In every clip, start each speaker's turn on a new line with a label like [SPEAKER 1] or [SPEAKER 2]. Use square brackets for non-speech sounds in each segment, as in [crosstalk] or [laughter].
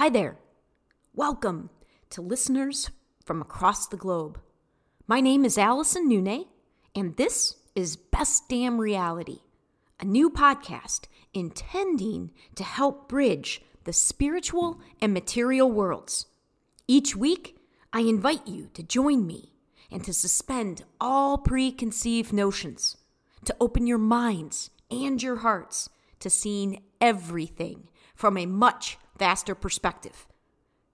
[SPEAKER 1] Hi there. Welcome to listeners from across the globe. My name is Allison Nune, and this is Best Damn Reality, a new podcast intending to help bridge the spiritual and material worlds. Each week, I invite you to join me and to suspend all preconceived notions, to open your minds and your hearts to seeing everything from a much vaster perspective.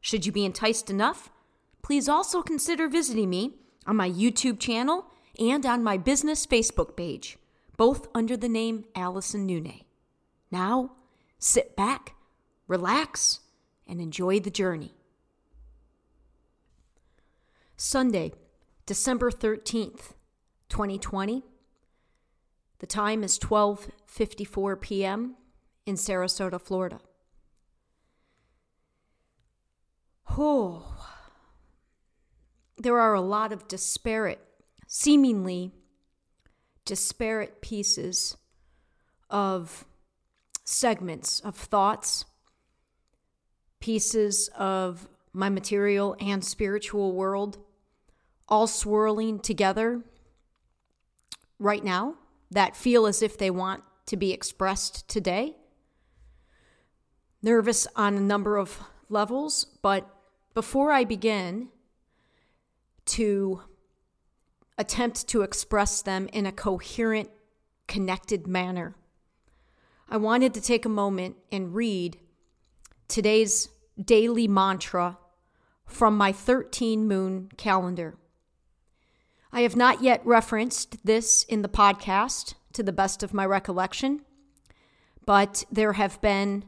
[SPEAKER 1] Should you be enticed enough, please also consider visiting me on my YouTube channel and on my business Facebook page, both under the name Allison Nune. Now, sit back, relax, and enjoy the journey. Sunday, December 13th, 2020. The time is 12:54 p.m. in Sarasota, Florida. Oh. There are a lot of disparate, seemingly disparate pieces of segments of thoughts, pieces of my material and spiritual world all swirling together right now that feel as if they want to be expressed today. Nervous on a number of levels, but before I begin to attempt to express them in a coherent, connected manner, I wanted to take a moment and read today's daily mantra from my 13 moon calendar. I have not yet referenced this in the podcast to the best of my recollection, but there have been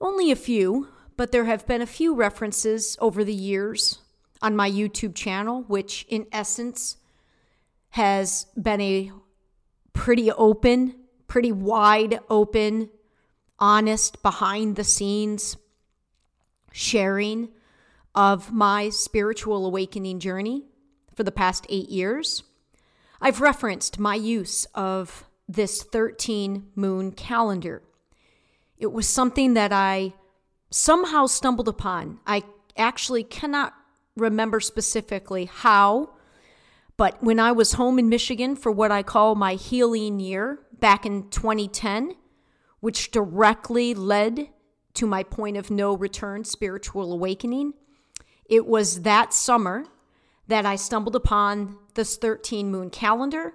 [SPEAKER 1] only a few, but there have been a few references over the years on my YouTube channel, which in essence has been a pretty open, pretty wide open, honest, behind the scenes sharing of my spiritual awakening journey for the past eight years, I've referenced my use of this 13 moon calendar. It was something that I somehow stumbled upon. I actually cannot remember specifically how, but when I was home in Michigan for what I call my healing year back in 2010, which directly led to my point of no return spiritual awakening, it was that summer that I stumbled upon this 13 moon calendar.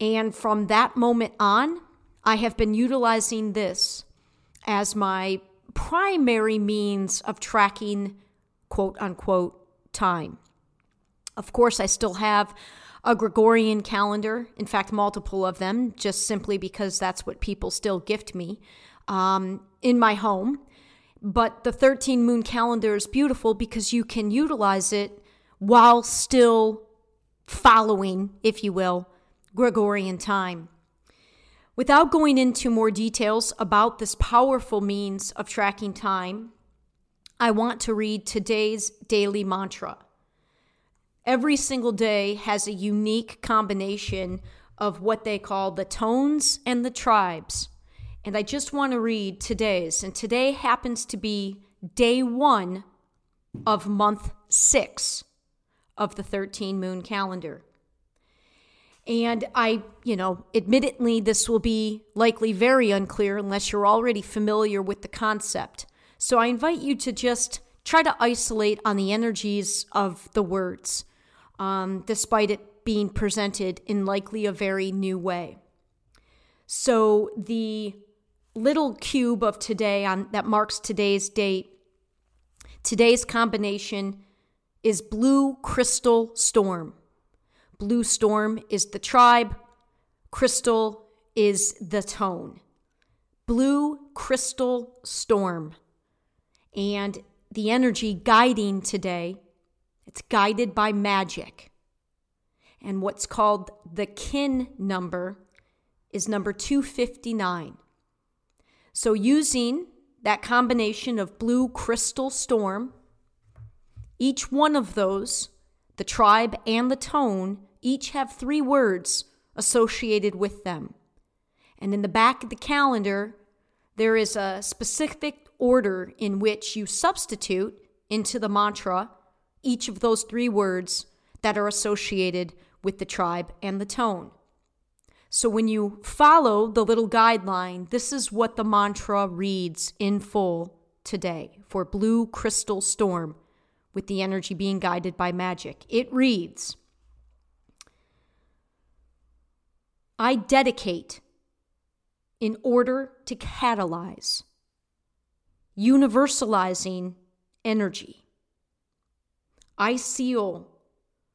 [SPEAKER 1] And from that moment on, I have been utilizing this as my primary means of tracking quote unquote time. Of course, I still have a Gregorian calendar, in fact, multiple of them, just simply because that's what people still gift me um, in my home. But the 13 moon calendar is beautiful because you can utilize it while still following, if you will, Gregorian time. Without going into more details about this powerful means of tracking time, I want to read today's daily mantra. Every single day has a unique combination of what they call the tones and the tribes. And I just want to read today's. And today happens to be day one of month six of the 13 moon calendar. And I, you know, admittedly, this will be likely very unclear unless you're already familiar with the concept. So I invite you to just try to isolate on the energies of the words, um, despite it being presented in likely a very new way. So the little cube of today on that marks today's date, today's combination is Blue Crystal Storm. Blue Storm is the tribe, Crystal is the tone. Blue Crystal Storm. And the energy guiding today, it's guided by magic. And what's called the kin number is number 259. So, using that combination of blue crystal storm each one of those, the tribe and the tone, each have three words associated with them. And in the back of the calendar, there is a specific order in which you substitute into the mantra each of those three words that are associated with the tribe and the tone. So when you follow the little guideline, this is what the mantra reads in full today for Blue Crystal Storm with the energy being guided by magic. It reads I dedicate in order to catalyze, universalizing energy. I seal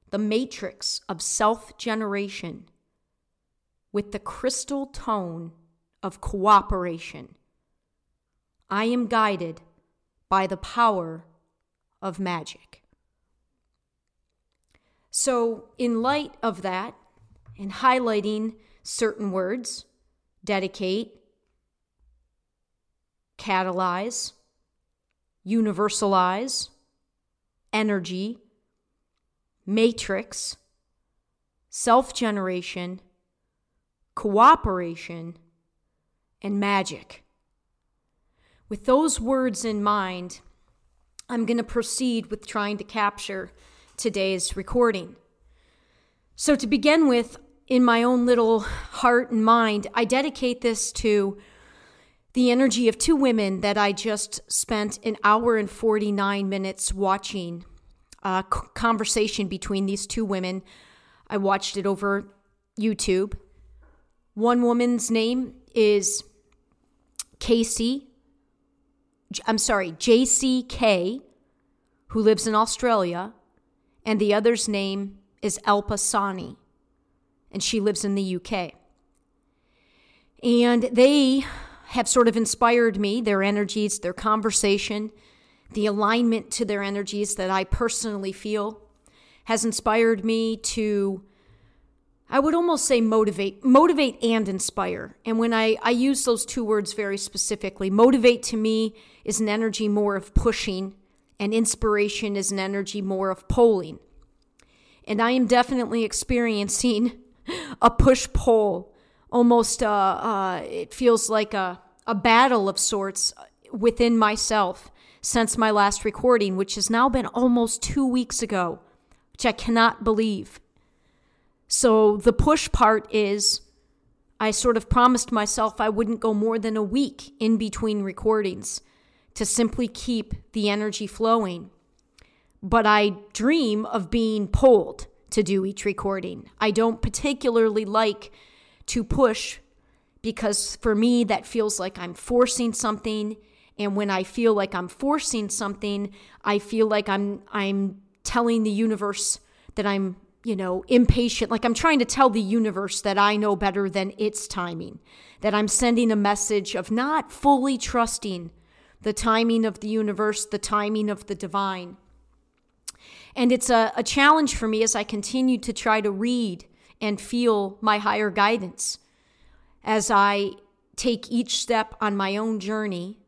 [SPEAKER 1] the matrix of self generation with the crystal tone of cooperation. I am guided by the power of magic. So, in light of that, and highlighting certain words, dedicate, catalyze, universalize, energy, matrix, self generation, cooperation, and magic. With those words in mind, I'm going to proceed with trying to capture today's recording. So, to begin with, in my own little heart and mind, I dedicate this to the energy of two women that I just spent an hour and 49 minutes watching uh, a conversation between these two women. I watched it over YouTube. One woman's name is Casey, I'm sorry, JCK, who lives in Australia, and the other's name is Alpa Sani and she lives in the UK. And they have sort of inspired me, their energies, their conversation, the alignment to their energies that I personally feel has inspired me to I would almost say motivate, motivate and inspire. And when I, I use those two words very specifically, motivate to me is an energy more of pushing, and inspiration is an energy more of pulling. And I am definitely experiencing a push pull, almost uh, uh, it feels like a, a battle of sorts within myself since my last recording, which has now been almost two weeks ago, which I cannot believe. So the push part is I sort of promised myself I wouldn't go more than a week in between recordings to simply keep the energy flowing. But I dream of being pulled to do each recording. I don't particularly like to push because for me, that feels like I'm forcing something. And when I feel like I'm forcing something, I feel like I'm, I'm telling the universe that I'm, you know, impatient. Like I'm trying to tell the universe that I know better than its timing, that I'm sending a message of not fully trusting the timing of the universe, the timing of the divine. And it's a, a challenge for me as I continue to try to read and feel my higher guidance as I take each step on my own journey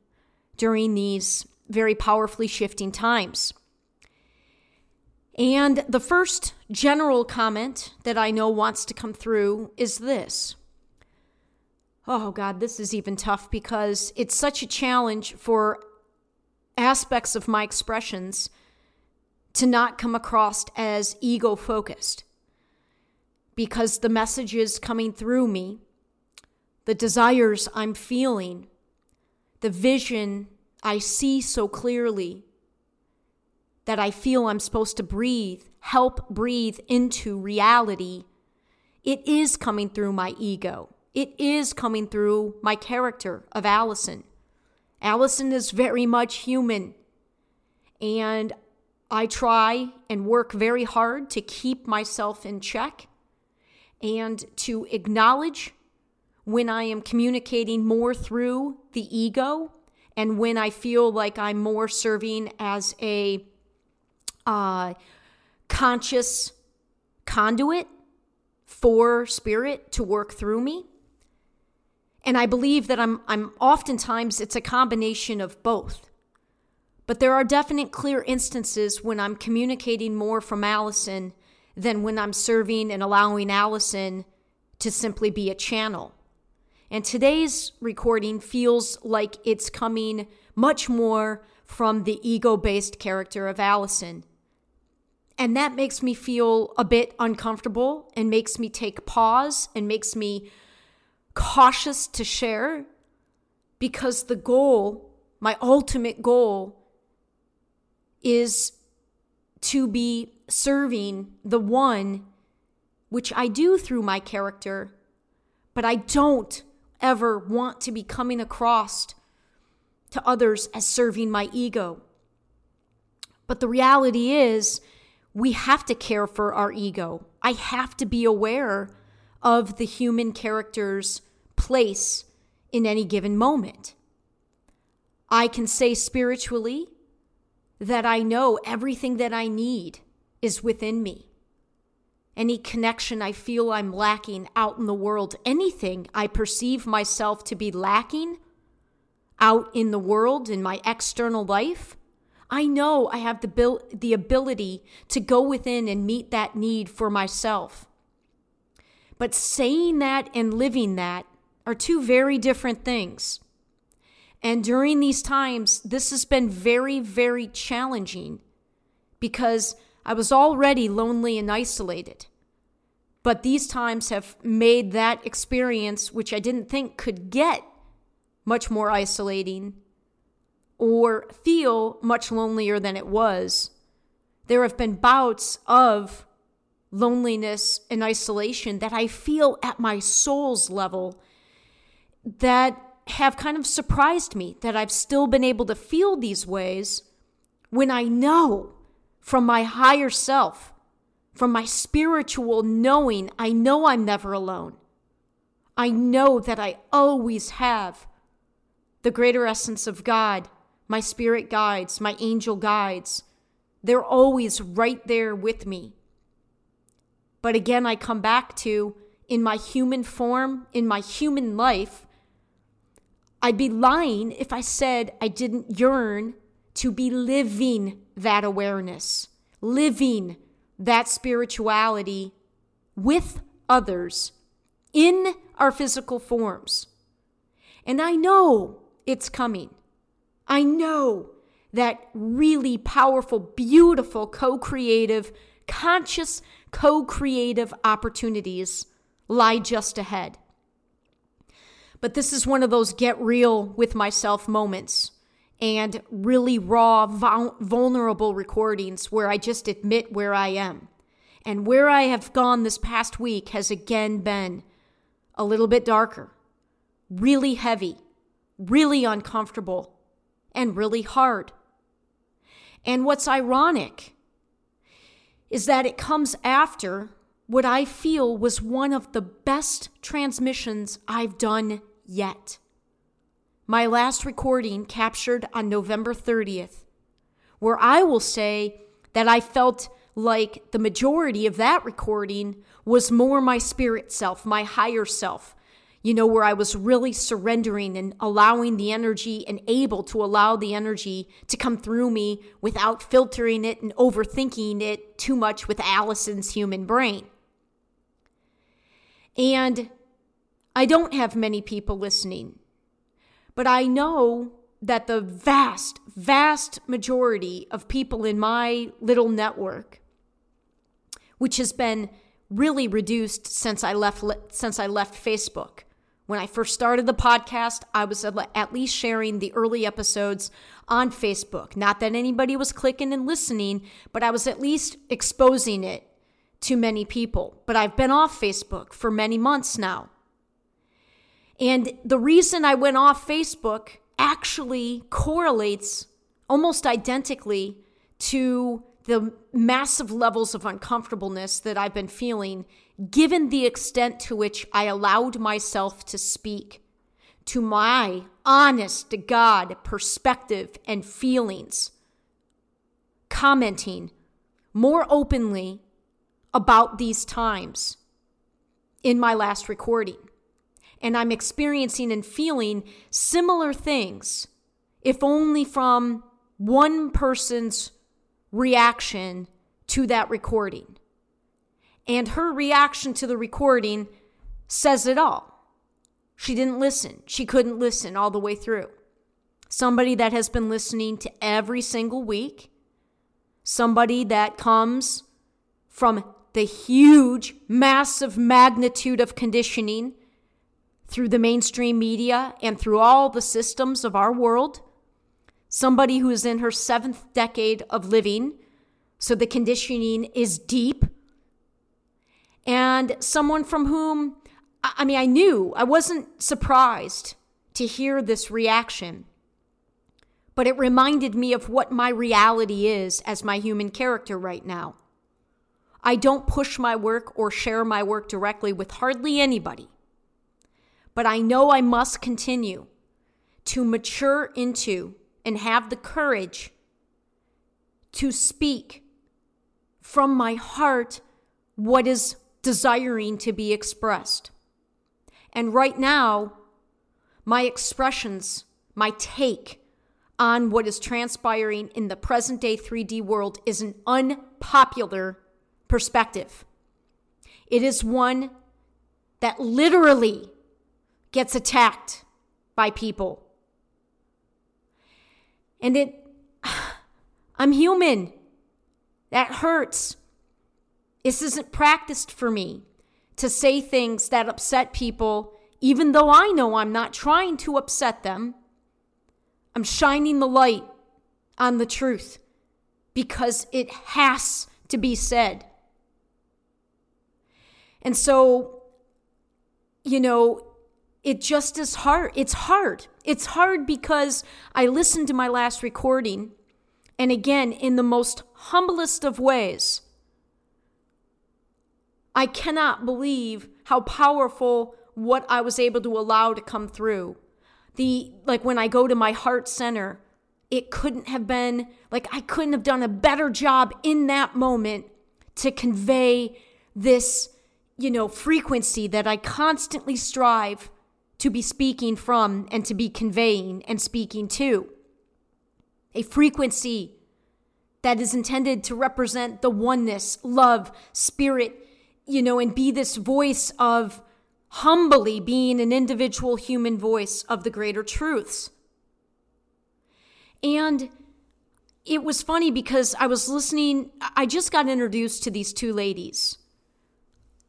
[SPEAKER 1] during these very powerfully shifting times. And the first general comment that I know wants to come through is this. Oh, God, this is even tough because it's such a challenge for aspects of my expressions to not come across as ego focused because the messages coming through me, the desires I'm feeling, the vision I see so clearly that I feel I'm supposed to breathe, help breathe into reality, it is coming through my ego. It is coming through my character of Allison. Allison is very much human. And I try and work very hard to keep myself in check and to acknowledge when I am communicating more through the ego and when I feel like I'm more serving as a uh, conscious conduit for spirit to work through me. And I believe that I'm, I'm oftentimes, it's a combination of both. But there are definite clear instances when I'm communicating more from Allison than when I'm serving and allowing Allison to simply be a channel. And today's recording feels like it's coming much more from the ego based character of Allison. And that makes me feel a bit uncomfortable and makes me take pause and makes me cautious to share because the goal, my ultimate goal, is to be serving the one which I do through my character, but I don't ever want to be coming across to others as serving my ego. But the reality is, we have to care for our ego. I have to be aware of the human character's place in any given moment. I can say spiritually that I know everything that I need is within me. Any connection I feel I'm lacking out in the world, anything I perceive myself to be lacking out in the world, in my external life, I know I have the, bil- the ability to go within and meet that need for myself. But saying that and living that are two very different things. And during these times, this has been very, very challenging because I was already lonely and isolated. But these times have made that experience, which I didn't think could get much more isolating or feel much lonelier than it was. There have been bouts of loneliness and isolation that I feel at my soul's level that have kind of surprised me that I've still been able to feel these ways when I know from my higher self, from my spiritual knowing, I know I'm never alone. I know that I always have the greater essence of God, my spirit guides, my angel guides. They're always right there with me. But again, I come back to in my human form, in my human life, I'd be lying if I said I didn't yearn to be living that awareness, living that spirituality with others in our physical forms. And I know it's coming. I know that really powerful, beautiful, co creative, conscious, co creative opportunities lie just ahead. But this is one of those get real with myself moments and really raw, vulnerable recordings where I just admit where I am. And where I have gone this past week has again been a little bit darker, really heavy, really uncomfortable, and really hard. And what's ironic is that it comes after what I feel was one of the best transmissions I've done yet. My last recording captured on November 30th, where I will say that I felt like the majority of that recording was more my spirit self, my higher self, you know, where I was really surrendering and allowing the energy and able to allow the energy to come through me without filtering it and overthinking it too much with Allison's human brain. And I don't have many people listening, but I know that the vast, vast majority of people in my little network, which has been really reduced since I left since I left Facebook. When I first started the podcast, I was at least sharing the early episodes on Facebook. Not that anybody was clicking and listening, but I was at least exposing it to many people. But I've been off Facebook for many months now. And the reason I went off Facebook actually correlates almost identically to the massive levels of uncomfortableness that I've been feeling, given the extent to which I allowed myself to speak to my honest to God perspective and feelings, commenting more openly about these times in my last recording. And I'm experiencing and feeling similar things, if only from one person's reaction to that recording. And her reaction to the recording says it all. She didn't listen. She couldn't listen all the way through. somebody that has been listening to every single week, somebody that comes from the huge, massive magnitude of conditioning through the mainstream media and through all the systems of our world, somebody who is in her seventh decade of living, so the conditioning is deep, and someone from whom, I mean, I knew, I wasn't surprised to hear this reaction but it reminded me of what my reality is as my human character right now. I don't push my work or share my work directly with hardly anybody. But I know I must continue to mature into and have the courage to speak from my heart what is desiring to be expressed. And right now, my expressions, my take, on what is transpiring in the present day 3D world is an unpopular perspective. It is one that literally gets attacked by people. And it, [sighs] I'm human. That hurts. This isn't practiced for me to say things that upset people, even though I know I'm not trying to upset them. I'm shining the light on the truth because it has to be said. And so, you know, it just is hard. It's hard. It's hard because I listened to my last recording, and again, in the most humblest of ways, I cannot believe how powerful what I was able to allow to come through the like when I go to my heart center, it couldn't have been like I couldn't have done a better job in that moment to convey this, you know, frequency that I constantly strive to be speaking from and to be conveying and speaking to. A frequency that is intended to represent the oneness, love, spirit, you know, and be this voice of humbly being an individual human voice of the greater truths. And it was funny because I was listening, I just got introduced to these two ladies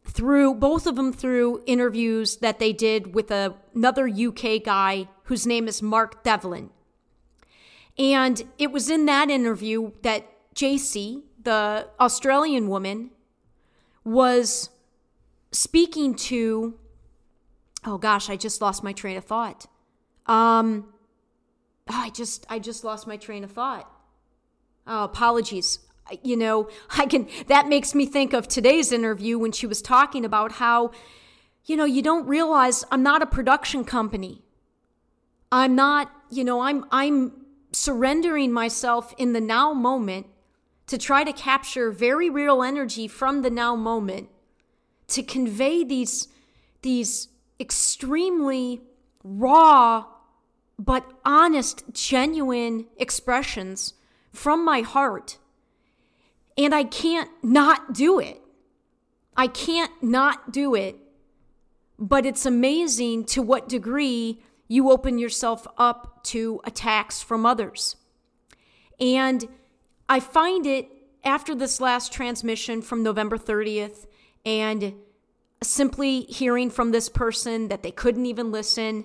[SPEAKER 1] through both of them through interviews that they did with a, another UK guy whose name is Mark Devlin. And it was in that interview that JC, the Australian woman, was speaking to oh gosh, I just lost my train of thought. Um, oh, I just I just lost my train of thought. Oh, apologies. You know, I can that makes me think of today's interview when she was talking about how you know, you don't realize I'm not a production company. I'm not, you know, I'm I'm surrendering myself in the now moment to try to capture very real energy from the now moment to convey these these extremely raw but honest, genuine expressions from my heart. And I can't not do it. I can't not do it. But it's amazing to what degree you open yourself up to attacks from others. And I find it after this last transmission from November 30th and simply hearing from this person that they couldn't even listen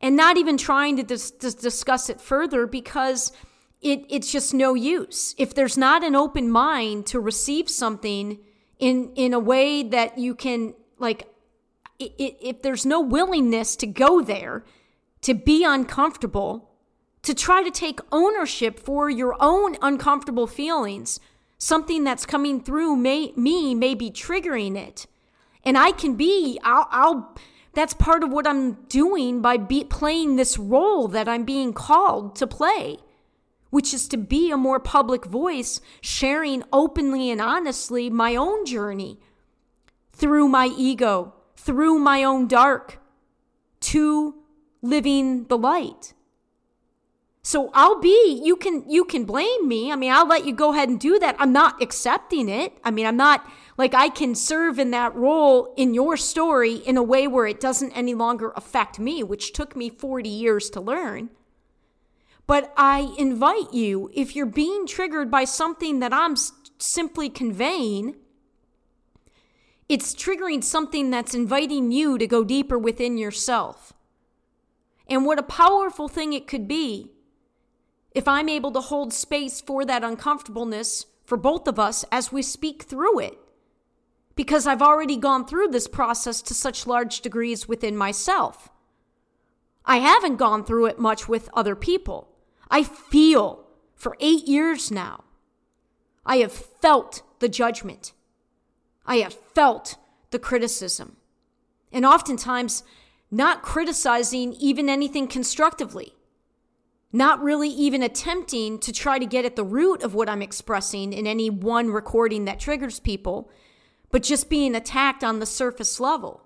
[SPEAKER 1] and not even trying to dis- discuss it further because it, it's just no use. If there's not an open mind to receive something in, in a way that you can, like, it, if there's no willingness to go there, to be uncomfortable, to try to take ownership for your own uncomfortable feelings, something that's coming through may, me may be triggering it and I can be, I'll, I'll that's part of what I'm doing by be, playing this role that I'm being called to play, which is to be a more public voice, sharing openly and honestly my own journey through my ego, through my own dark, to living the light. So I'll be you can you can blame me. I mean, I'll let you go ahead and do that. I'm not accepting it. I mean, I'm not like I can serve in that role in your story in a way where it doesn't any longer affect me, which took me 40 years to learn. But I invite you, if you're being triggered by something that I'm simply conveying, it's triggering something that's inviting you to go deeper within yourself. And what a powerful thing it could be if I'm able to hold space for that uncomfortableness for both of us as we speak through it. Because I've already gone through this process to such large degrees within myself. I haven't gone through it much with other people. I feel for eight years now. I have felt the judgment. I have felt the criticism. And oftentimes, not criticizing even anything constructively, not really even attempting to try to get at the root of what I'm expressing in any one recording that triggers people, but just being attacked on the surface level.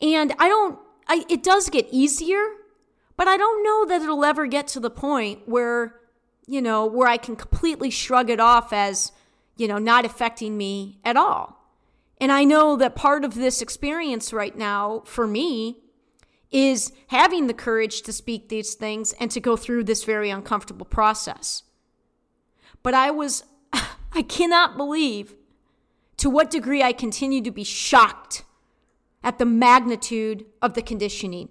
[SPEAKER 1] And I don't, I, it does get easier, but I don't know that it'll ever get to the point where, you know, where I can completely shrug it off as, you know, not affecting me at all. And I know that part of this experience right now for me is having the courage to speak these things and to go through this very uncomfortable process. But I was, [laughs] I cannot believe to what degree I continue to be shocked at the magnitude of the conditioning.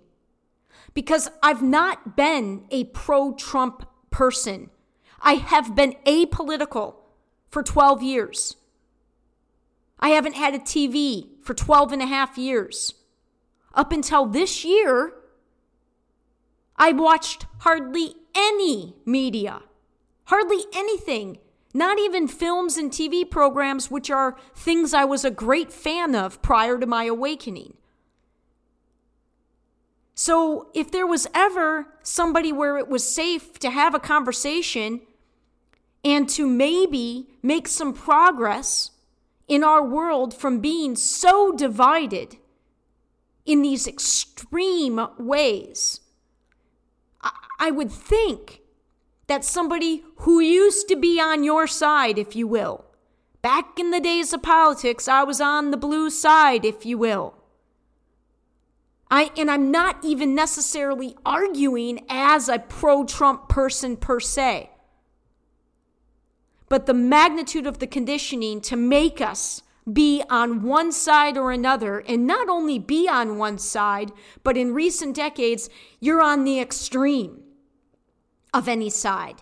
[SPEAKER 1] Because I've not been a pro Trump person, I have been apolitical for 12 years. I haven't had a TV for 12 and a half years. Up until this year, I watched hardly any media, hardly anything, not even films and TV programs, which are things I was a great fan of prior to my awakening. So, if there was ever somebody where it was safe to have a conversation and to maybe make some progress in our world from being so divided in these extreme ways. I would think that somebody who used to be on your side, if you will, back in the days of politics, I was on the blue side, if you will. I, and I'm not even necessarily arguing as a pro Trump person per se but the magnitude of the conditioning to make us be on one side or another, and not only be on one side, but in recent decades, you're on the extreme of any side.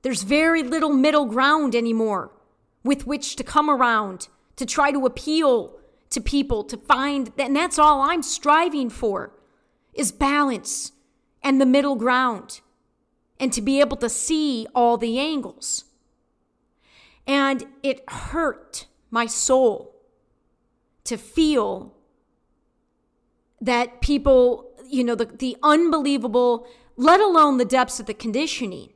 [SPEAKER 1] There's very little middle ground anymore with which to come around, to try to appeal to people, to find, and that's all I'm striving for is balance and the middle ground, and to be able to see all the angles. And it hurt my soul to feel that people, you know, the, the unbelievable, let alone the depths of the conditioning,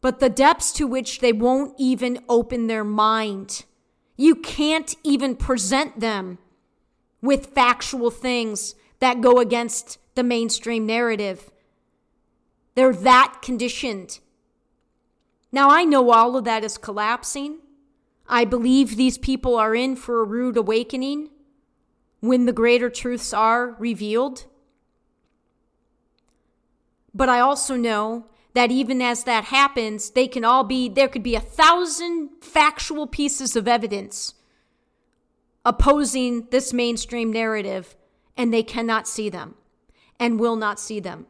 [SPEAKER 1] but the depths to which they won't even open their mind. You can't even present them with factual things that go against the mainstream narrative. They're that conditioned. Now, I know all of that is collapsing. I believe these people are in for a rude awakening when the greater truths are revealed. But I also know that even as that happens, they can all be, there could be a thousand factual pieces of evidence opposing this mainstream narrative, and they cannot see them and will not see them.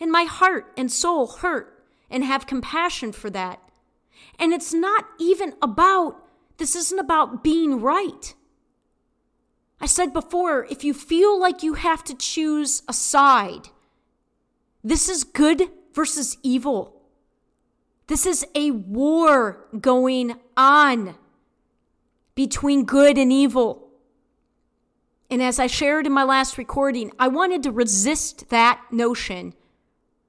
[SPEAKER 1] And my heart and soul hurt and have compassion for that. And it's not even about, this isn't about being right. I said before, if you feel like you have to choose a side, this is good versus evil. This is a war going on between good and evil. And as I shared in my last recording, I wanted to resist that notion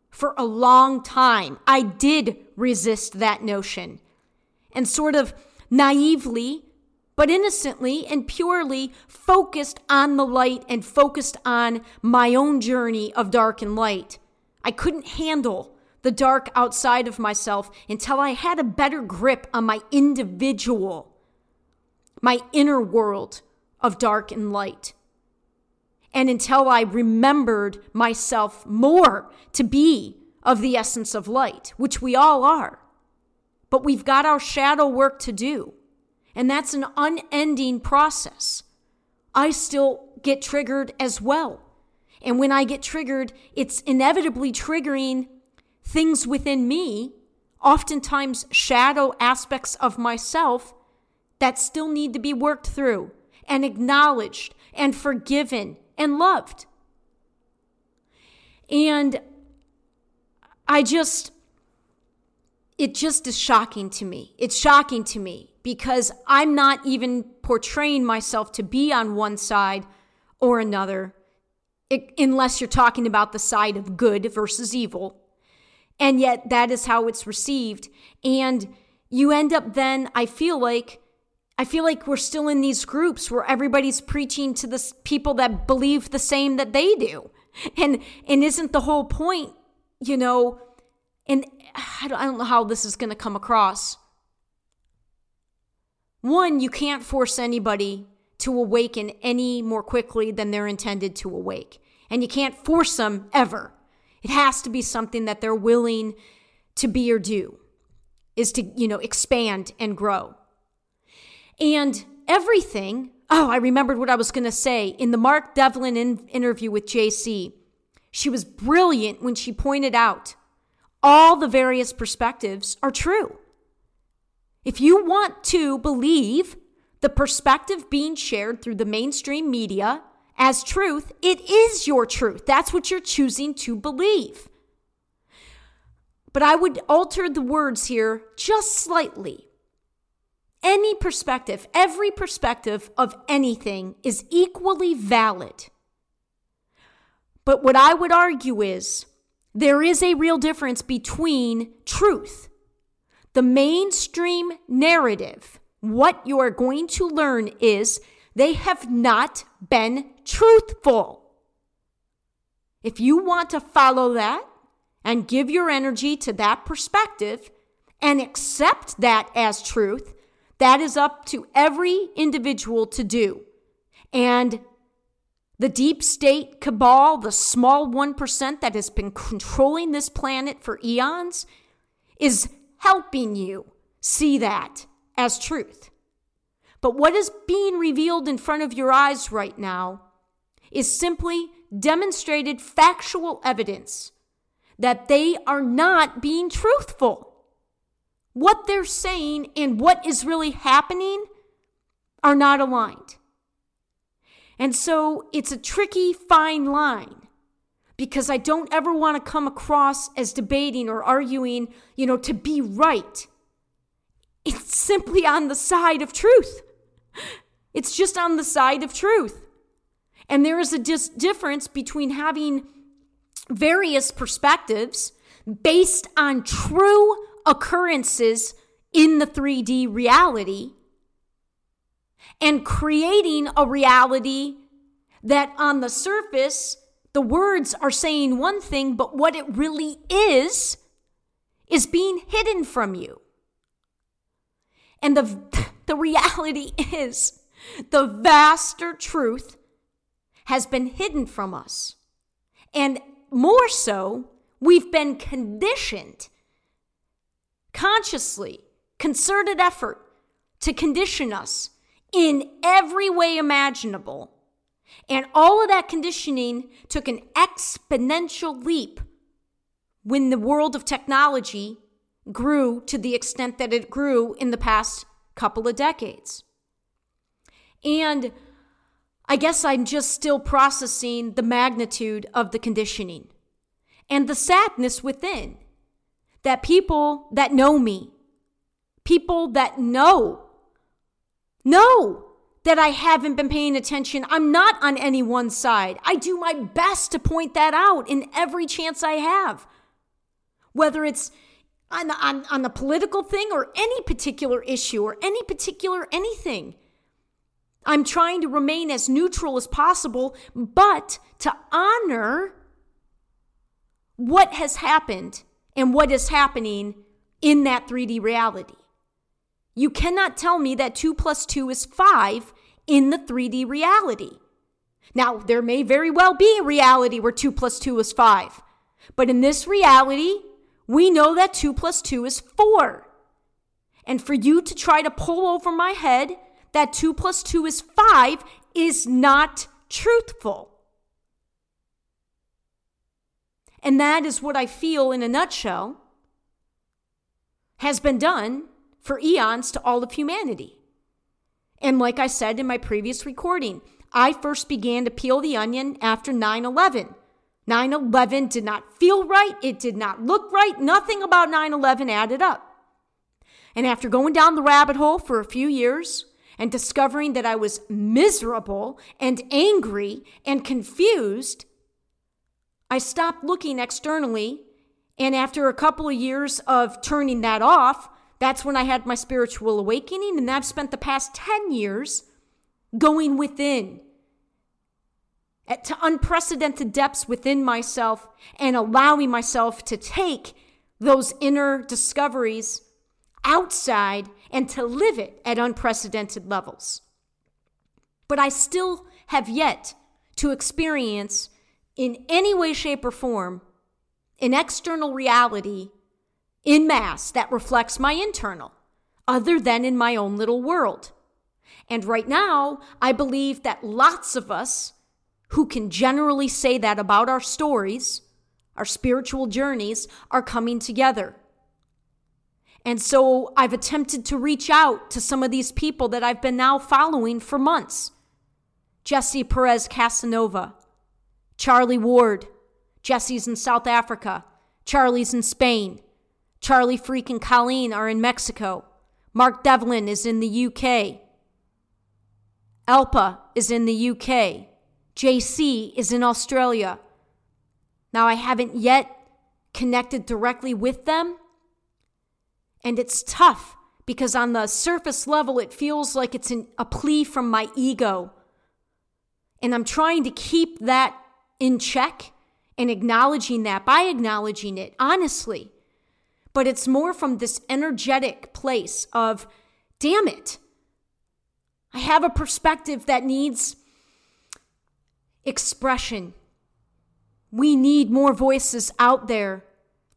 [SPEAKER 1] for a long time. I did resist that notion and sort of naively, but innocently and purely focused on the light and focused on my own journey of dark and light. I couldn't handle the dark outside of myself until I had a better grip on my individual, my inner world of dark and light and until I remembered myself more to be of the essence of light, which we all are. But we've got our shadow work to do. And that's an unending process. I still get triggered as well. And when I get triggered, it's inevitably triggering things within me, oftentimes shadow aspects of myself that still need to be worked through and acknowledged and forgiven and loved. And I just, it just is shocking to me. It's shocking to me because I'm not even portraying myself to be on one side or another, unless you're talking about the side of good versus evil. And yet that is how it's received. And you end up then, I feel like, I feel like we're still in these groups where everybody's preaching to the people that believe the same that they do. And and isn't the whole point, you know, and I don't, I don't know how this is going to come across. One, you can't force anybody to awaken any more quickly than they're intended to awake. And you can't force them ever. It has to be something that they're willing to be or do, is to, you know, expand and grow. And everything, oh, I remembered what I was going to say. In the Mark Devlin in- interview with JC, she was brilliant when she pointed out all the various perspectives are true. If you want to believe the perspective being shared through the mainstream media as truth, it is your truth. That's what you're choosing to believe. But I would alter the words here just slightly. Any perspective, every perspective of anything is equally valid. But what I would argue is there is a real difference between truth the mainstream narrative, what you are going to learn is they have not been truthful. If you want to follow that and give your energy to that perspective and accept that as truth, that is up to every individual to do. And the deep state cabal, the small 1% that has been controlling this planet for eons, is helping you see that as truth. But what is being revealed in front of your eyes right now is simply demonstrated factual evidence that they are not being truthful. What they're saying and what is really happening are not aligned. And so it's a tricky, fine line because I don't ever want to come across as debating or arguing, you know, to be right. It's simply on the side of truth. [laughs] It's just on the side of truth. And there is a dis- difference between having various perspectives based on true occurrences in the 3D reality and creating a reality that on the surface the words are saying one thing, but what it really is, is being hidden from you. And the, the reality [laughs] is, the vaster truth has been hidden from us. And more so, we've been conditioned consciously, concerted effort to condition us in every way imaginable and all of that conditioning took an exponential leap when the world of technology grew to the extent that it grew in the past couple of decades. And I guess I'm just still processing the magnitude of the conditioning and the sadness within that people that know me, people that know, know that I haven't been paying attention. I'm not on any one side. I do my best to point that out in every chance I have. Whether it's on the, on, on the political thing or any particular issue or any particular anything. I'm trying to remain as neutral as possible, but to honor what has happened and what is happening in that 3D reality. You cannot tell me that 2 plus 2 is 5 in the 3D reality. Now, there may very well be a reality where 2 plus 2 is 5, But in this reality, we know that 2 plus 2 is 4. And for you to try to pull over my head that 2 plus 2 is 5 is not truthful. And that is what I feel in a nutshell has been done for eons to all of humanity. And like I said in my previous recording, I first began to peel the onion after 9 11. 9 11 did not feel right. It did not look right. Nothing about 9 11 added up. And after going down the rabbit hole for a few years and discovering that I was miserable and angry and confused, I stopped looking externally. And after a couple of years of turning that off, that's when I had my spiritual awakening. And I've spent the past 10 years going within at, to unprecedented depths within myself and allowing myself to take those inner discoveries outside and to live it at unprecedented levels. But I still have yet to experience in any way, shape, or form an external reality in mass that reflects my internal, other than in my own little world. And right now, I believe that lots of us who can generally say that about our stories, our spiritual journeys, are coming together. And so I've attempted to reach out to some of these people that I've been now following for months Jesse Perez Casanova, Charlie Ward, Jesse's in South Africa, Charlie's in Spain, Charlie Freak and Colleen are in Mexico, Mark Devlin is in the UK, Elpa is in the UK, JC is in Australia. Now, I haven't yet connected directly with them, and it's tough because on the surface level, it feels like it's an, a plea from my ego. And I'm trying to keep that in check and acknowledging that by acknowledging it honestly. But it's more from this energetic place of, damn it, I have a perspective that needs expression. We need more voices out there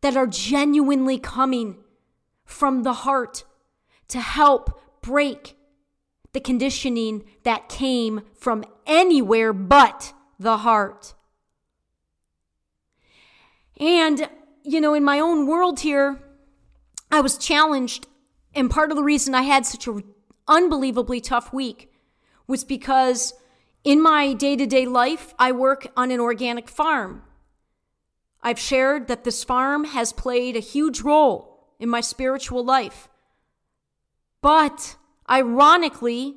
[SPEAKER 1] that are genuinely coming from the heart to help break the conditioning that came from anywhere but the heart. And, you know, in my own world here, I was challenged. And part of the reason I had such an unbelievably tough week was because in my day to day life, I work on an organic farm. I've shared that this farm has played a huge role in my spiritual life. But ironically,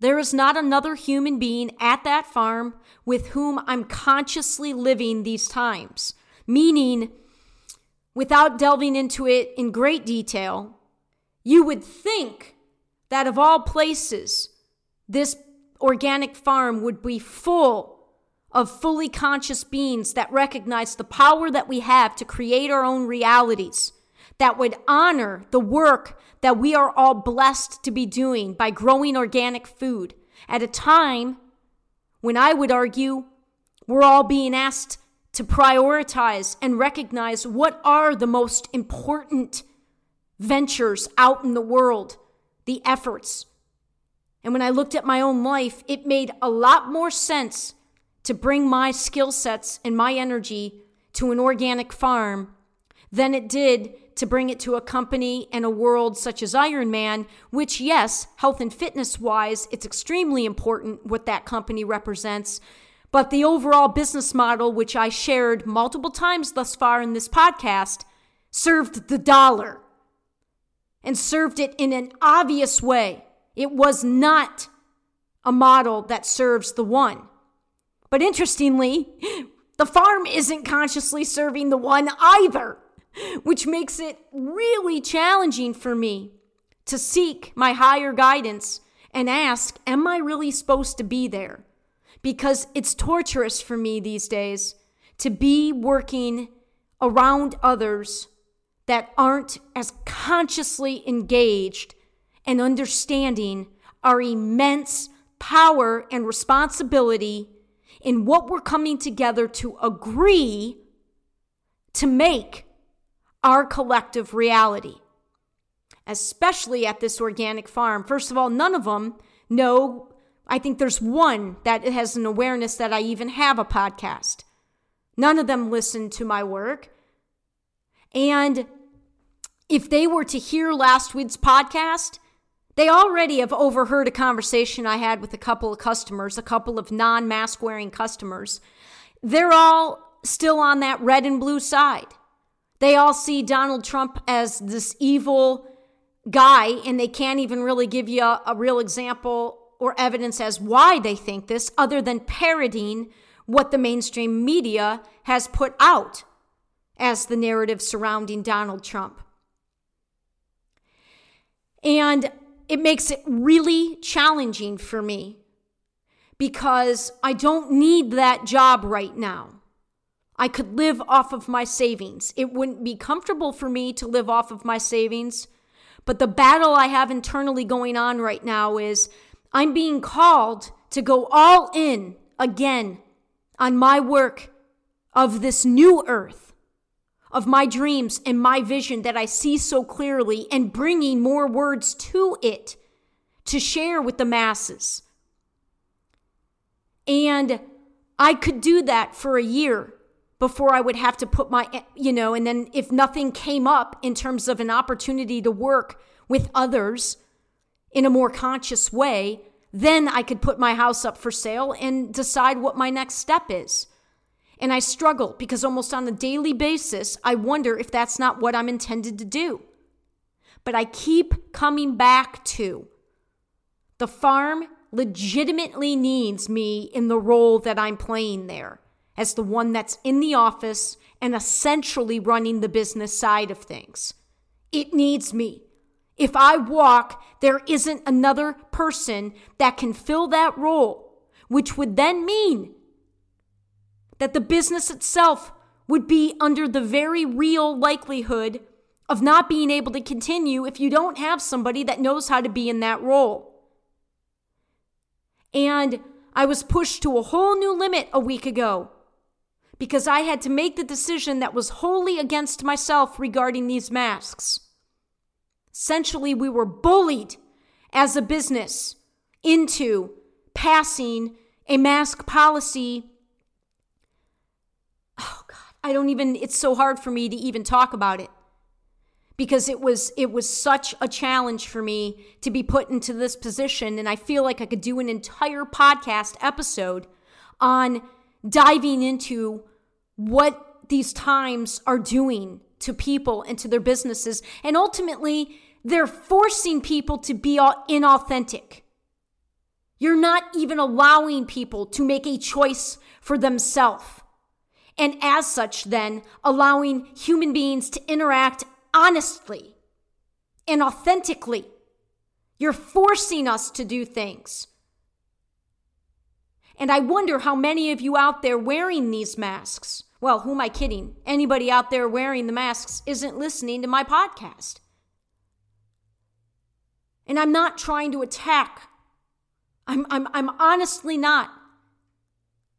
[SPEAKER 1] there is not another human being at that farm with whom I'm consciously living these times. Meaning, without delving into it in great detail, you would think that of all places, this organic farm would be full of fully conscious beings that recognize the power that we have to create our own realities, that would honor the work that we are all blessed to be doing by growing organic food at a time when I would argue we're all being asked to prioritize and recognize what are the most important ventures out in the world, the efforts. And when I looked at my own life, it made a lot more sense to bring my skill sets and my energy to an organic farm than it did to bring it to a company and a world such as Ironman, which, yes, health and fitness wise, it's extremely important what that company represents. But the overall business model, which I shared multiple times thus far in this podcast, served the dollar and served it in an obvious way. It was not a model that serves the one. But interestingly, the farm isn't consciously serving the one either, which makes it really challenging for me to seek my higher guidance and ask, Am I really supposed to be there? because it's torturous for me these days to be working around others that aren't as consciously engaged and understanding our immense power and responsibility in what we're coming together to agree to make our collective reality, especially at this organic farm. First of all, none of them know. I think there's one that has an awareness that I even have a podcast. None of them listen to my work. And if they were to hear last week's podcast, they already have overheard a conversation I had with a couple of customers, a couple of non mask wearing customers. They're all still on that red and blue side. They all see Donald Trump as this evil guy, and they can't even really give you a, a real example or evidence as why they think this, other than parodying what the mainstream media has put out as the narrative surrounding Donald Trump. And it makes it really challenging for me because I don't need that job right now. I could live off of my savings. It wouldn't be comfortable for me to live off of my savings, but the battle I have internally going on right now is I'm being called to go all in again on my work of this new earth, of my dreams and my vision that I see so clearly, and bringing more words to it to share with the masses. And I could do that for a year before I would have to put my, you know, and then if nothing came up in terms of an opportunity to work with others in a more conscious way, then I could put my house up for sale and decide what my next step is. And I struggle because almost on a daily basis, I wonder if that's not what I'm intended to do. But I keep coming back to the farm legitimately needs me in the role that I'm playing there as the one that's in the office and essentially running the business side of things. It needs me. If I walk, there isn't another person that can fill that role, which would then mean that the business itself would be under the very real likelihood of not being able to continue if you don't have somebody that knows how to be in that role. And I was pushed to a whole new limit a week ago because I had to make the decision that was wholly against myself regarding these masks. Essentially, we were bullied as a business into passing a mask policy. I don't even, it's so hard for me to even talk about it because it was it was such a challenge for me to be put into this position and I feel like I could do an entire podcast episode on diving into what these times are doing to people and to their businesses and ultimately they're forcing people to be inauthentic. You're not even allowing people to make a choice for themselves. And as such, then, allowing human beings to interact honestly and authentically. You're forcing us to do things. And I wonder how many of you out there wearing these masks, well, who am I kidding? Anybody out there wearing the masks isn't listening to my podcast. And I'm not trying to attack. I'm, I'm, I'm honestly not.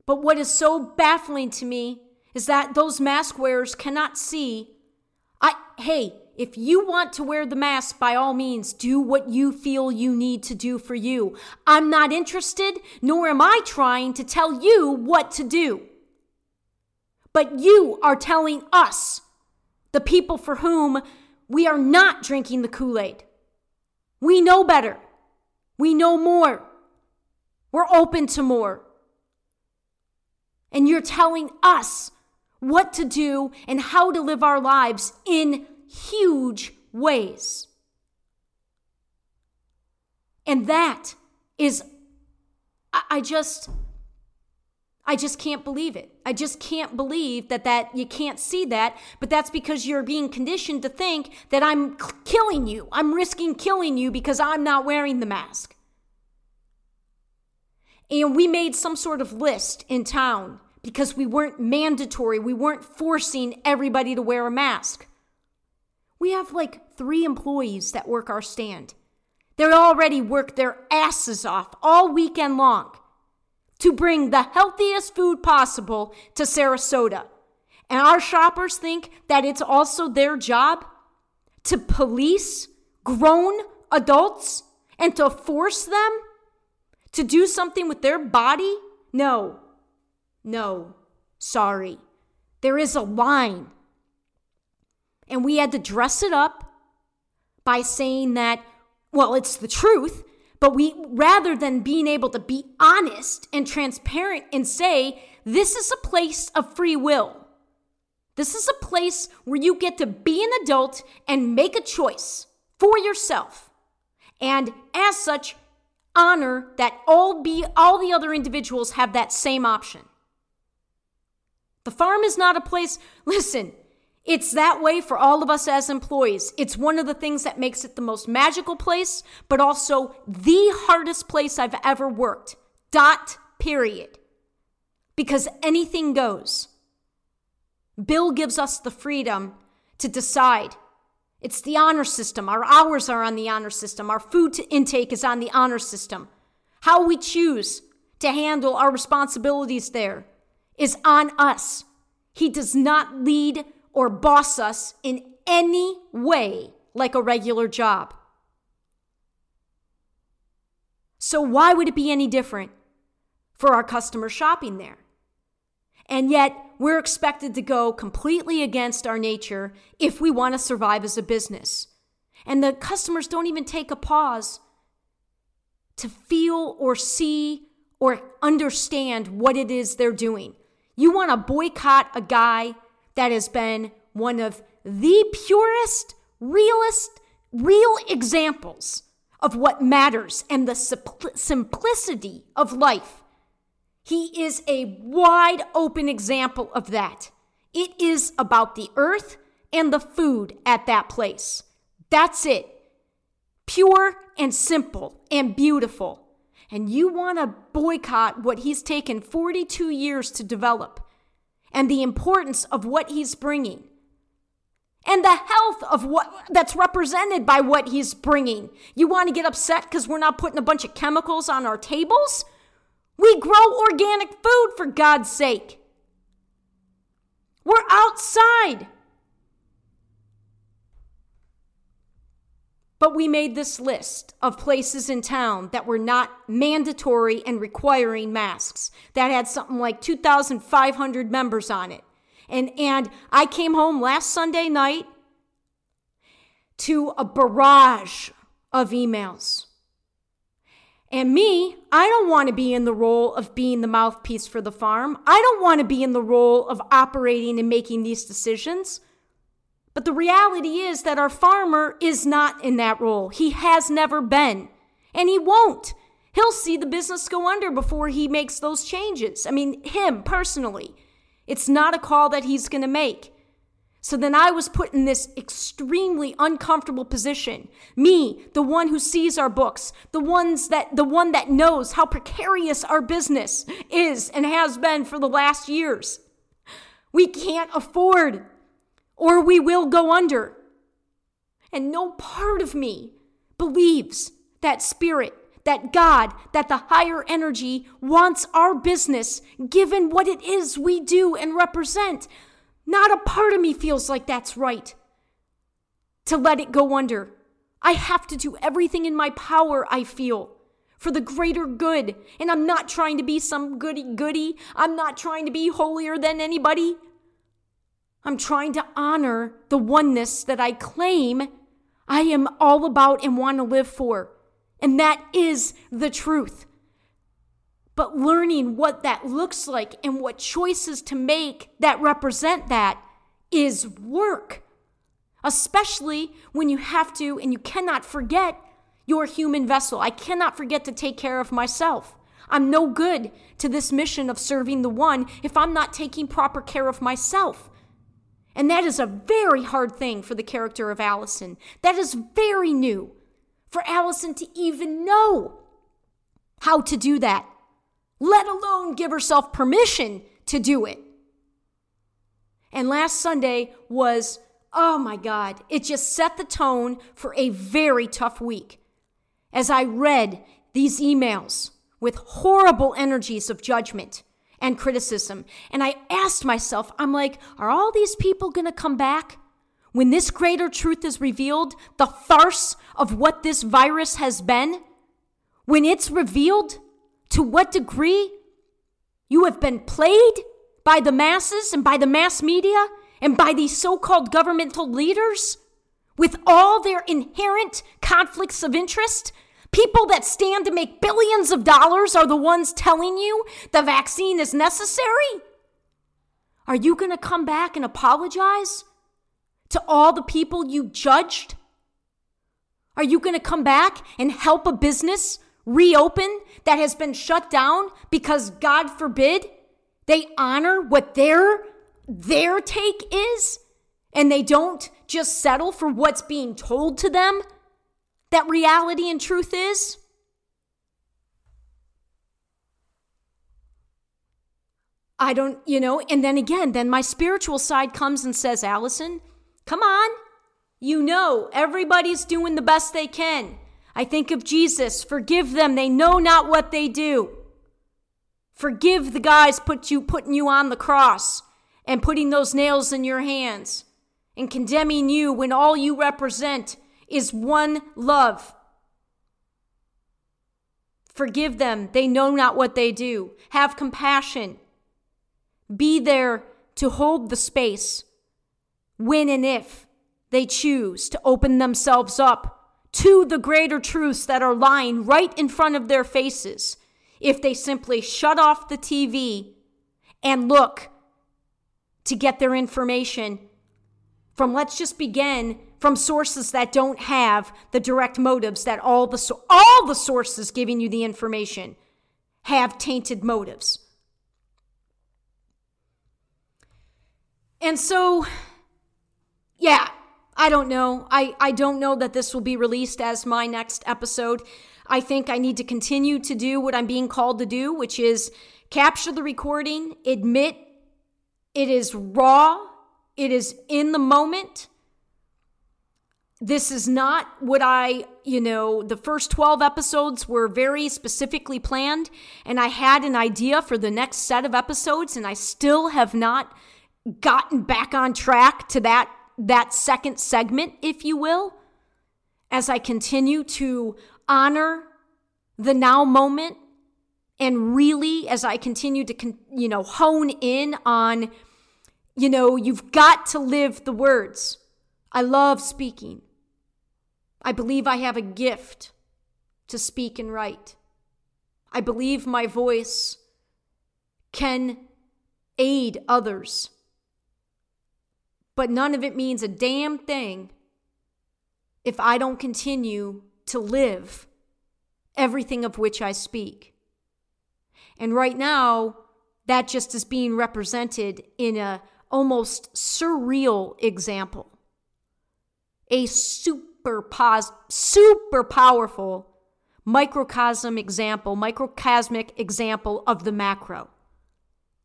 [SPEAKER 1] But what is so baffling to me is that those mask wearers cannot see I hey, if you want to wear the mask, by all means, do what you feel you need to do for you. I'm not interested, nor am I trying to tell you what to do. But you are telling us, the people for whom we are not drinking the Kool Aid. We know better. We know more. We're open to more. And you're telling us what to do and how to live our lives in huge ways. And that is, I just, I just can't believe it. I just can't believe that that you can't see that, but that's because you're being conditioned to think that I'm killing you. I'm risking killing you because I'm not wearing the mask. And we made some sort of list in town because we weren't mandatory. We weren't forcing everybody to wear a mask. We have like three employees that work our stand. They already work their asses off all weekend long to bring the healthiest food possible to Sarasota. And our shoppers think that it's also their job to police grown adults and to force them to do something with their body? No. No. Sorry. There is a line. And we had to dress it up by saying that, well, it's the truth, but we, rather than being able to be honest and transparent and say, this is a place of free will. This is a place where you get to be an adult and make a choice for yourself. And as such, honor that all be all the other individuals have that same option. The farm is not a place, listen, it's that way for all of us as employees. It's one of the things that makes it the most magical place, but also the hardest place I've ever worked. Dot, period. Because anything goes. Bill gives us the freedom to decide. It's the honor system. Our hours are on the honor system. Our food intake is on the honor system. How we choose to handle our responsibilities there is on us. He does not lead or boss us in any way like a regular job. So, why would it be any different for our customers shopping there? And yet, we're expected to go completely against our nature if we want to survive as a business. And the customers don't even take a pause to feel or see or understand what it is they're doing. You want to boycott a guy that has been one of the purest, realest, real examples of what matters and the simplicity of life. He is a wide open example of that. It is about the earth and the food at that place. That's it. Pure and simple and beautiful and you want to boycott what he's taken 42 years to develop and the importance of what he's bringing and the health of what that's represented by what he's bringing. You want to get upset because we're not putting a bunch of chemicals on our tables? We grow organic food for God's sake. We're outside. But we made this list of places in town that were not mandatory and requiring masks. That had something like 2,500 members on it. And, and I came home last Sunday night to a barrage of emails. And me, I don't want to be in the role of being the mouthpiece for the farm. I don't want to be in the role of operating and making these decisions. But the reality is that our farmer is not in that role. He has never been, and he won't. He'll see the business go under before he makes those changes. I mean, him personally. It's not a call that he's going to make. So then I was put in this extremely uncomfortable position. Me, the one who sees our books, the ones that the one that knows how precarious our business is and has been for the last years. We can't afford or we will go under. And no part of me believes that spirit, that God, that the higher energy wants our business, given what it is we do and represent. Not a part of me feels like that's right. To let it go under. I have to do everything in my power, I feel, for the greater good. And I'm not trying to be some goody goody. I'm not trying to be holier than anybody. I'm trying to honor the oneness that I claim I am all about and want to live for. And that is the truth. But learning what that looks like and what choices to make that represent that is work. Especially when you have to and you cannot forget your human vessel. I cannot forget to take care of myself. I'm no good to this mission of serving the one if I'm not taking proper care of myself. And that is a very hard thing for the character of Allison. That is very new for Allison to even know how to do that, let alone give herself permission to do it. And last Sunday was, oh my God, it just set the tone for a very tough week. As I read these emails with horrible energies of judgment and criticism. And I asked myself, I'm like, are all these people going to come back? When this greater truth is revealed, the farce of what this virus has been, when it's revealed to what degree you have been played by the masses and by the mass media and by these so called governmental leaders with all their inherent conflicts of interest, people that stand to make billions of dollars are the ones telling you the vaccine is necessary? Are you going to come back and apologize to all the people you judged? Are you going to come back and help a business reopen that has been shut down because, God forbid, they honor what their, their take is and they don't just settle for what's being told to them that reality and truth is? I don't, you know, and then again, then my spiritual side comes and says, Allison, come on. You know, everybody's doing the best they can. I think of Jesus, forgive them, they know not what they do. Forgive the guys put you putting you on the cross and putting those nails in your hands and condemning you when all you represent is one love. Forgive them, they know not what they do. Have compassion. Be there to hold the space when and if they choose to open themselves up to the greater truths that are lying right in front of their faces. If they simply shut off the TV and look to get their information from let's just begin from sources that don't have the direct motives that all the all the sources giving you the information have tainted motives. And so yeah, I don't know. I, I don't know that this will be released as my next episode. I think I need to continue to do what I'm being called to do, which is capture the recording, admit it is raw it is in the moment. This is not what I, you know, the first 12 episodes were very specifically planned, and I had an idea for the next set of episodes, and I still have not gotten back on track to that that second segment, if you will, as I continue to honor the now moment and really as I continue to you know hone in on you know, you've got to live the words. I love speaking. I believe I have a gift to speak and write. I believe my voice can aid others. But none of it means a damn thing if I don't continue to live everything of which I speak. And right now, that just is being represented in a almost surreal example. A super pos- super powerful microcosm example, microcosmic example of the macro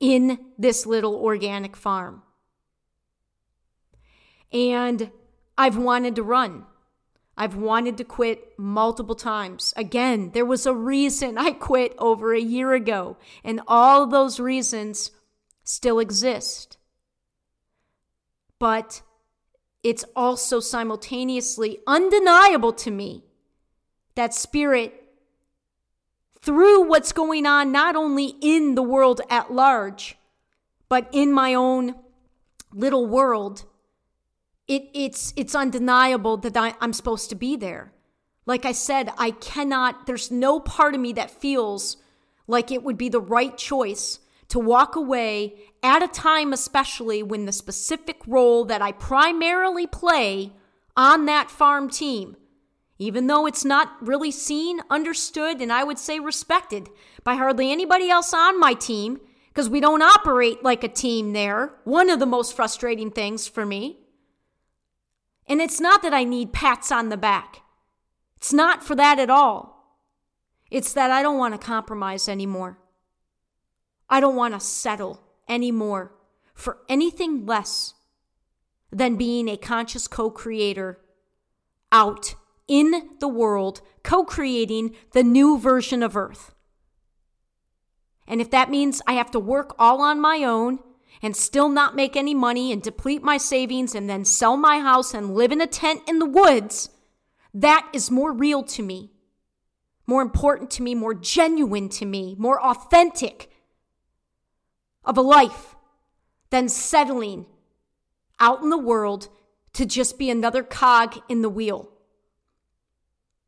[SPEAKER 1] in this little organic farm. And I've wanted to run. I've wanted to quit multiple times. Again, there was a reason I quit over a year ago, and all those reasons still exist but it's also simultaneously undeniable to me that spirit, through what's going on not only in the world at large, but in my own little world, it, it's, it's undeniable that I, I'm supposed to be there. Like I said, I cannot, there's no part of me that feels like it would be the right choice to walk away at a time, especially when the specific role that I primarily play on that farm team, even though it's not really seen, understood, and I would say respected by hardly anybody else on my team, because we don't operate like a team there. One of the most frustrating things for me. And it's not that I need pats on the back, it's not for that at all. It's that I don't want to compromise anymore. I don't want to settle anymore for anything less than being a conscious co creator out in the world, co creating the new version of Earth. And if that means I have to work all on my own and still not make any money and deplete my savings and then sell my house and live in a tent in the woods, that is more real to me, more important to me, more genuine to me, more authentic of a life than settling out in the world to just be another cog in the wheel.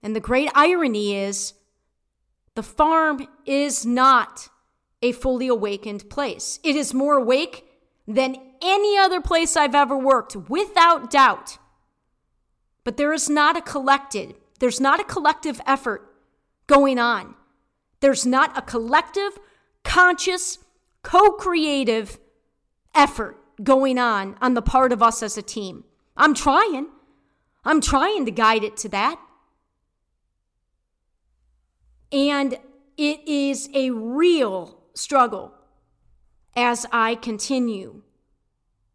[SPEAKER 1] And the great irony is the farm is not a fully awakened place. It is more awake than any other place I've ever worked, without doubt. But there is not a collected, there's not a collective effort going on. There's not a collective, conscious, co creative effort going on on the part of us as a team. I'm trying. I'm trying to guide it to that. And it is a real struggle as I continue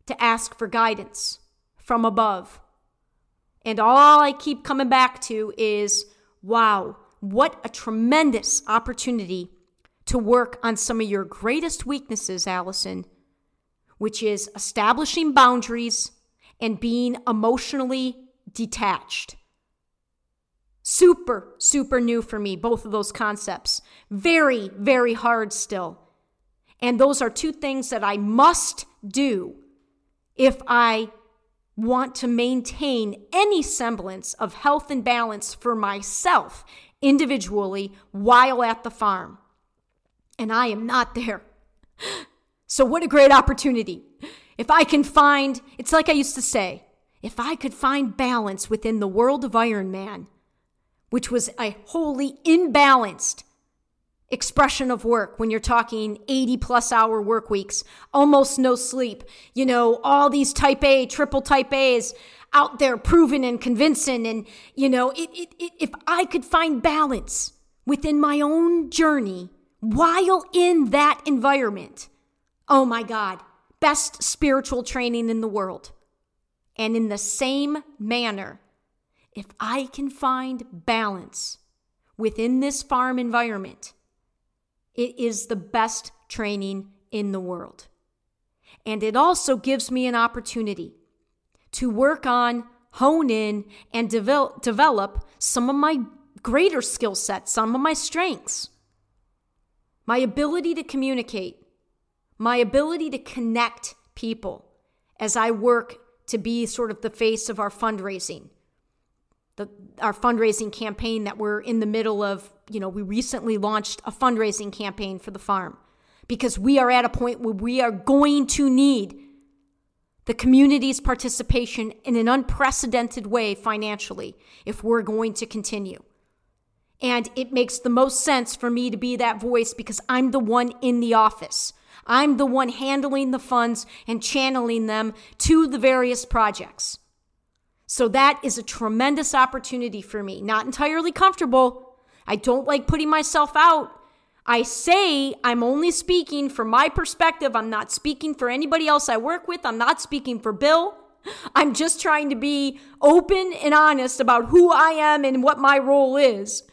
[SPEAKER 1] to ask for guidance from above. And all I keep coming back to is wow, what a tremendous opportunity to work on some of your greatest weaknesses, Allison, which is establishing boundaries and being emotionally detached. Super, super new for me, both of those concepts. Very, very hard still. And those are two things that I must do if I want to maintain any semblance of health and balance for myself individually while at the farm. And I am not there. So, what a great opportunity. If I can find, it's like I used to say, if I could find balance within the world of Ironman, which was a wholly imbalanced expression of work when you're talking 80 plus hour work weeks, almost no sleep, you know, all these type A, triple type A's out there proven and convincing. And, you know, it, it, it, if I could find balance within my own journey while in that environment, oh my God, best spiritual training in the world. And in the same manner, if I can find balance within this farm environment, it is the best training in the world. And it also gives me an opportunity to work on, hone in, and develop, develop some of my greater skill sets, some of my strengths. My ability to communicate, my ability to connect people as I work to be sort of the face of our fundraising the, our fundraising campaign that we're in the middle of. You know, we recently launched a fundraising campaign for the farm because we are at a point where we are going to need the community's participation in an unprecedented way financially if we're going to continue. And it makes the most sense for me to be that voice because I'm the one in the office. I'm the one handling the funds and channeling them to the various projects. So that is a tremendous opportunity for me. Not entirely comfortable. I don't like putting myself out. I say I'm only speaking from my perspective. I'm not speaking for anybody else I work with. I'm not speaking for Bill. I'm just trying to be open and honest about who I am and what my role is.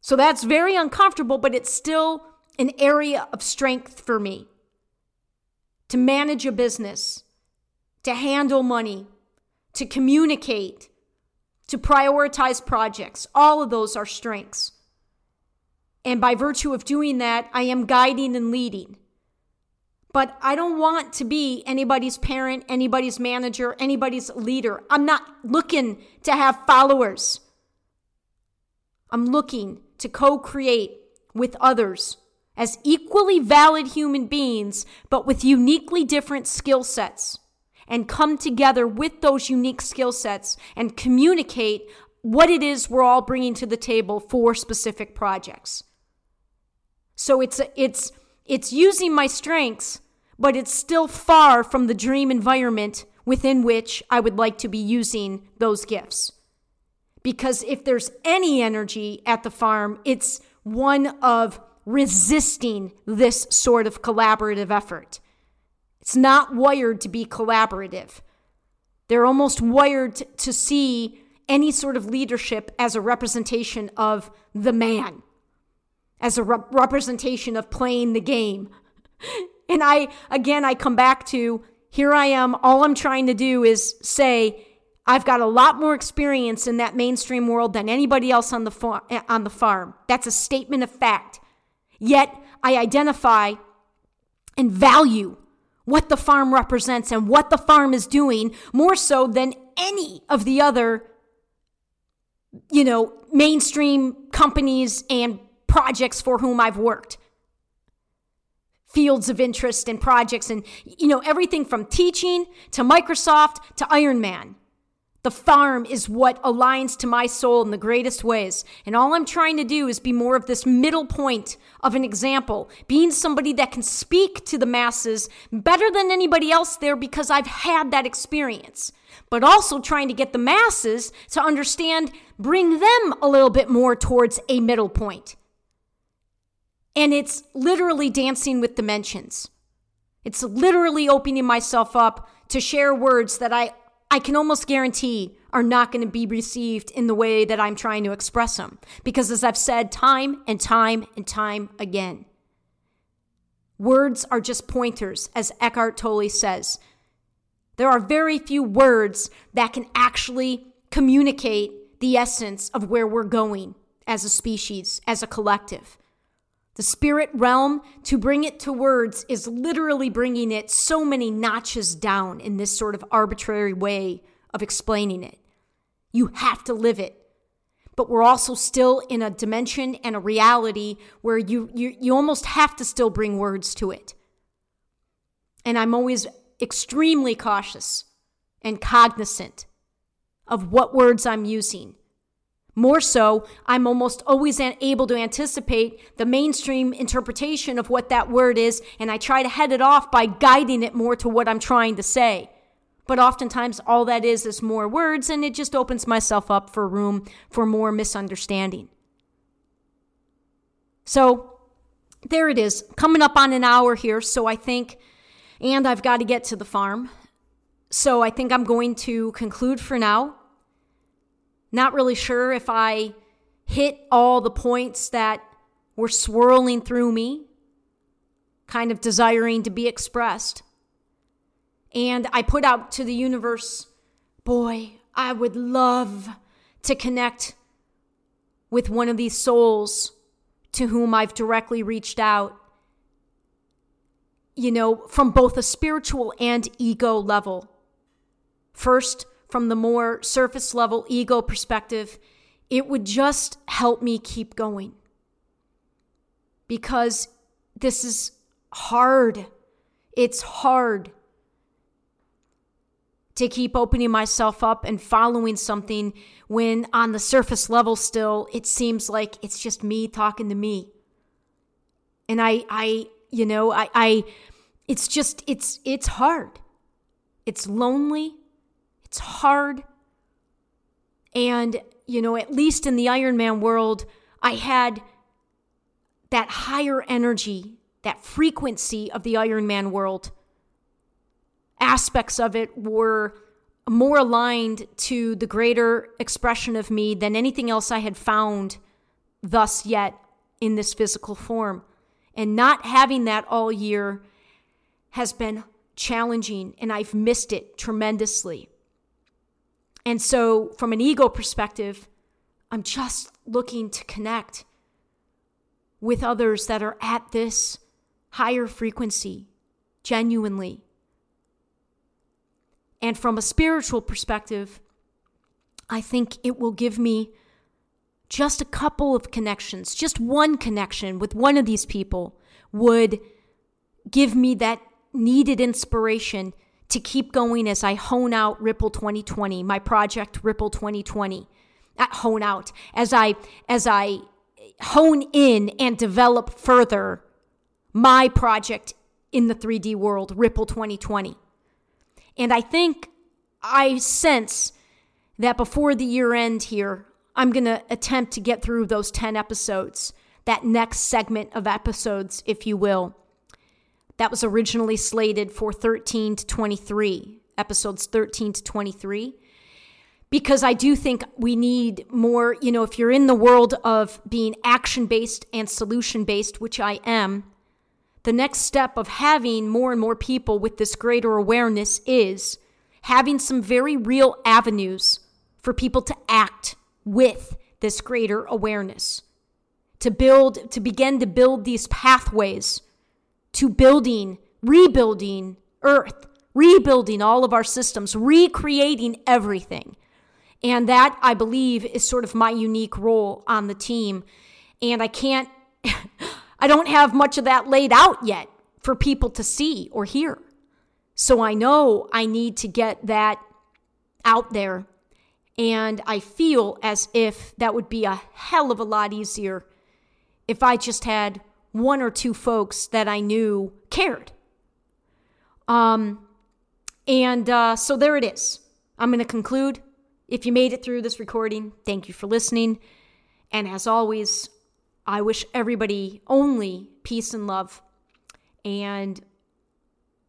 [SPEAKER 1] So that's very uncomfortable, but it's still an area of strength for me to manage a business, to handle money, to communicate, to prioritize projects. All of those are strengths. And by virtue of doing that, I am guiding and leading. But I don't want to be anybody's parent, anybody's manager, anybody's leader. I'm not looking to have followers. I'm looking to co create with others as equally valid human beings, but with uniquely different skill sets and come together with those unique skill sets and communicate what it is we're all bringing to the table for specific projects. So it's it's it's using my strengths, but it's still far from the dream environment within which I would like to be using those gifts. Because if there's any energy at the farm, it's one of resisting this sort of collaborative effort. It's not wired to be collaborative. They're almost wired to see any sort of leadership as a representation of the man. as a re- representation of playing the game. [laughs] And I, again, I come back to here I am. All I'm trying to do is say, I've got a lot more experience in that mainstream world than anybody else on the, far- on the farm. That's a statement of fact. Yet I identify and value what the farm represents and what the farm is doing more so than any of the other you know mainstream companies and projects for whom I've worked fields of interest and projects and you know everything from teaching to Microsoft to Ironman the farm is what aligns to my soul in the greatest ways. And all I'm trying to do is be more of this middle point of an example, being somebody that can speak to the masses better than anybody else there because I've had that experience. But also trying to get the masses to understand, bring them a little bit more towards a middle point. And it's literally dancing with dimensions. It's literally opening myself up to share words that I I can almost guarantee are not going to be received in the way that I'm trying to express them. Because as I've said time and time and time again, words are just pointers, as Eckhart Tolle says. There are very few words that can actually communicate the essence of where we're going as a species, as a collective. The spirit realm, to bring it to words, is literally bringing it so many notches down in this sort of arbitrary way of explaining it. You have to live it. But we're also still in a dimension and a reality where you, you, you almost have to still bring words to it. And I'm always extremely cautious and cognizant of what words I'm using more so, I'm almost always able to anticipate the mainstream interpretation of what that word is, and I try to head it off by guiding it more to what I'm trying to say. But oftentimes, all that is is more words, and it just opens myself up for room for more misunderstanding. So, there it is, coming up on an hour here. So, I think, and I've got to get to the farm. So, I think I'm going to conclude for now. Not really sure if I hit all the points that were swirling through me, kind of desiring to be expressed. And I put out to the universe, boy, I would love to connect with one of these souls to whom I've directly reached out. You know, from both a spiritual and ego level. First, from the more surface level ego perspective, it would just help me keep going. Because this is hard. It's hard to keep opening myself up and following something when on the surface level still it seems like it's just me talking to me. And I I you know, I I it's just it's it's hard. It's lonely. It's hard. And, you know, at least in the Ironman world, I had that higher energy, that frequency of the Ironman world. Aspects of it were more aligned to the greater expression of me than anything else I had found thus yet in this physical form. And not having that all year has been challenging, and I've missed it tremendously. And so, from an ego perspective, I'm just looking to connect with others that are at this higher frequency, genuinely. And from a spiritual perspective, I think it will give me just a couple of connections, just one connection with one of these people would give me that needed inspiration to keep going as I hone out Ripple 2020, my project Ripple 2020. At hone out as I as I hone in and develop further my project in the 3D world, Ripple 2020. And I think I sense that before the year end here, I'm going to attempt to get through those 10 episodes, that next segment of episodes, if you will that was originally slated for 13 to 23, episodes 13 to 23. because I do think we need more, you know, if you're in the world of being action based and solution based, which I am, the next step of having more and more people with this greater awareness is having some very real avenues for people to act with this greater awareness, to build, to begin to build these pathways to building, rebuilding Earth, rebuilding all of our systems, recreating everything. And that, I believe, is sort of my unique role on the team. And I can't, [laughs] I don't have much of that laid out yet for people to see or hear. So I know I need to get that out there. And I feel as if that would be a hell of a lot easier if I just had one or two folks that I knew cared. Um, and uh, so there it is. I'm going to conclude. If you made it through this recording, thank you for listening. And as always, I wish everybody only peace and love. And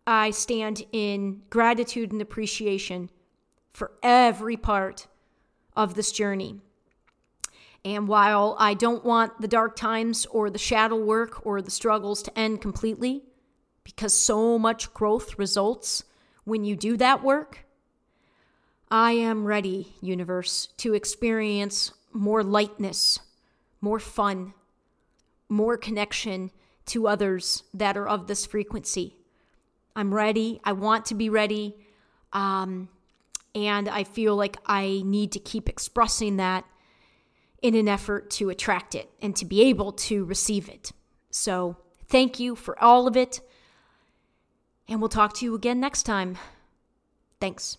[SPEAKER 1] I stand in gratitude and appreciation for every part of this journey. And while I don't want the dark times or the shadow work or the struggles to end completely, because so much growth results when you do that work, I am ready, universe, to experience more lightness, more fun, more connection to others that are of this frequency. I'm ready. I want to be ready. Um, and I feel like I need to keep expressing that in an effort to attract it and to be able to receive it. So, thank you for all of it. And we'll talk to you again next time. Thanks.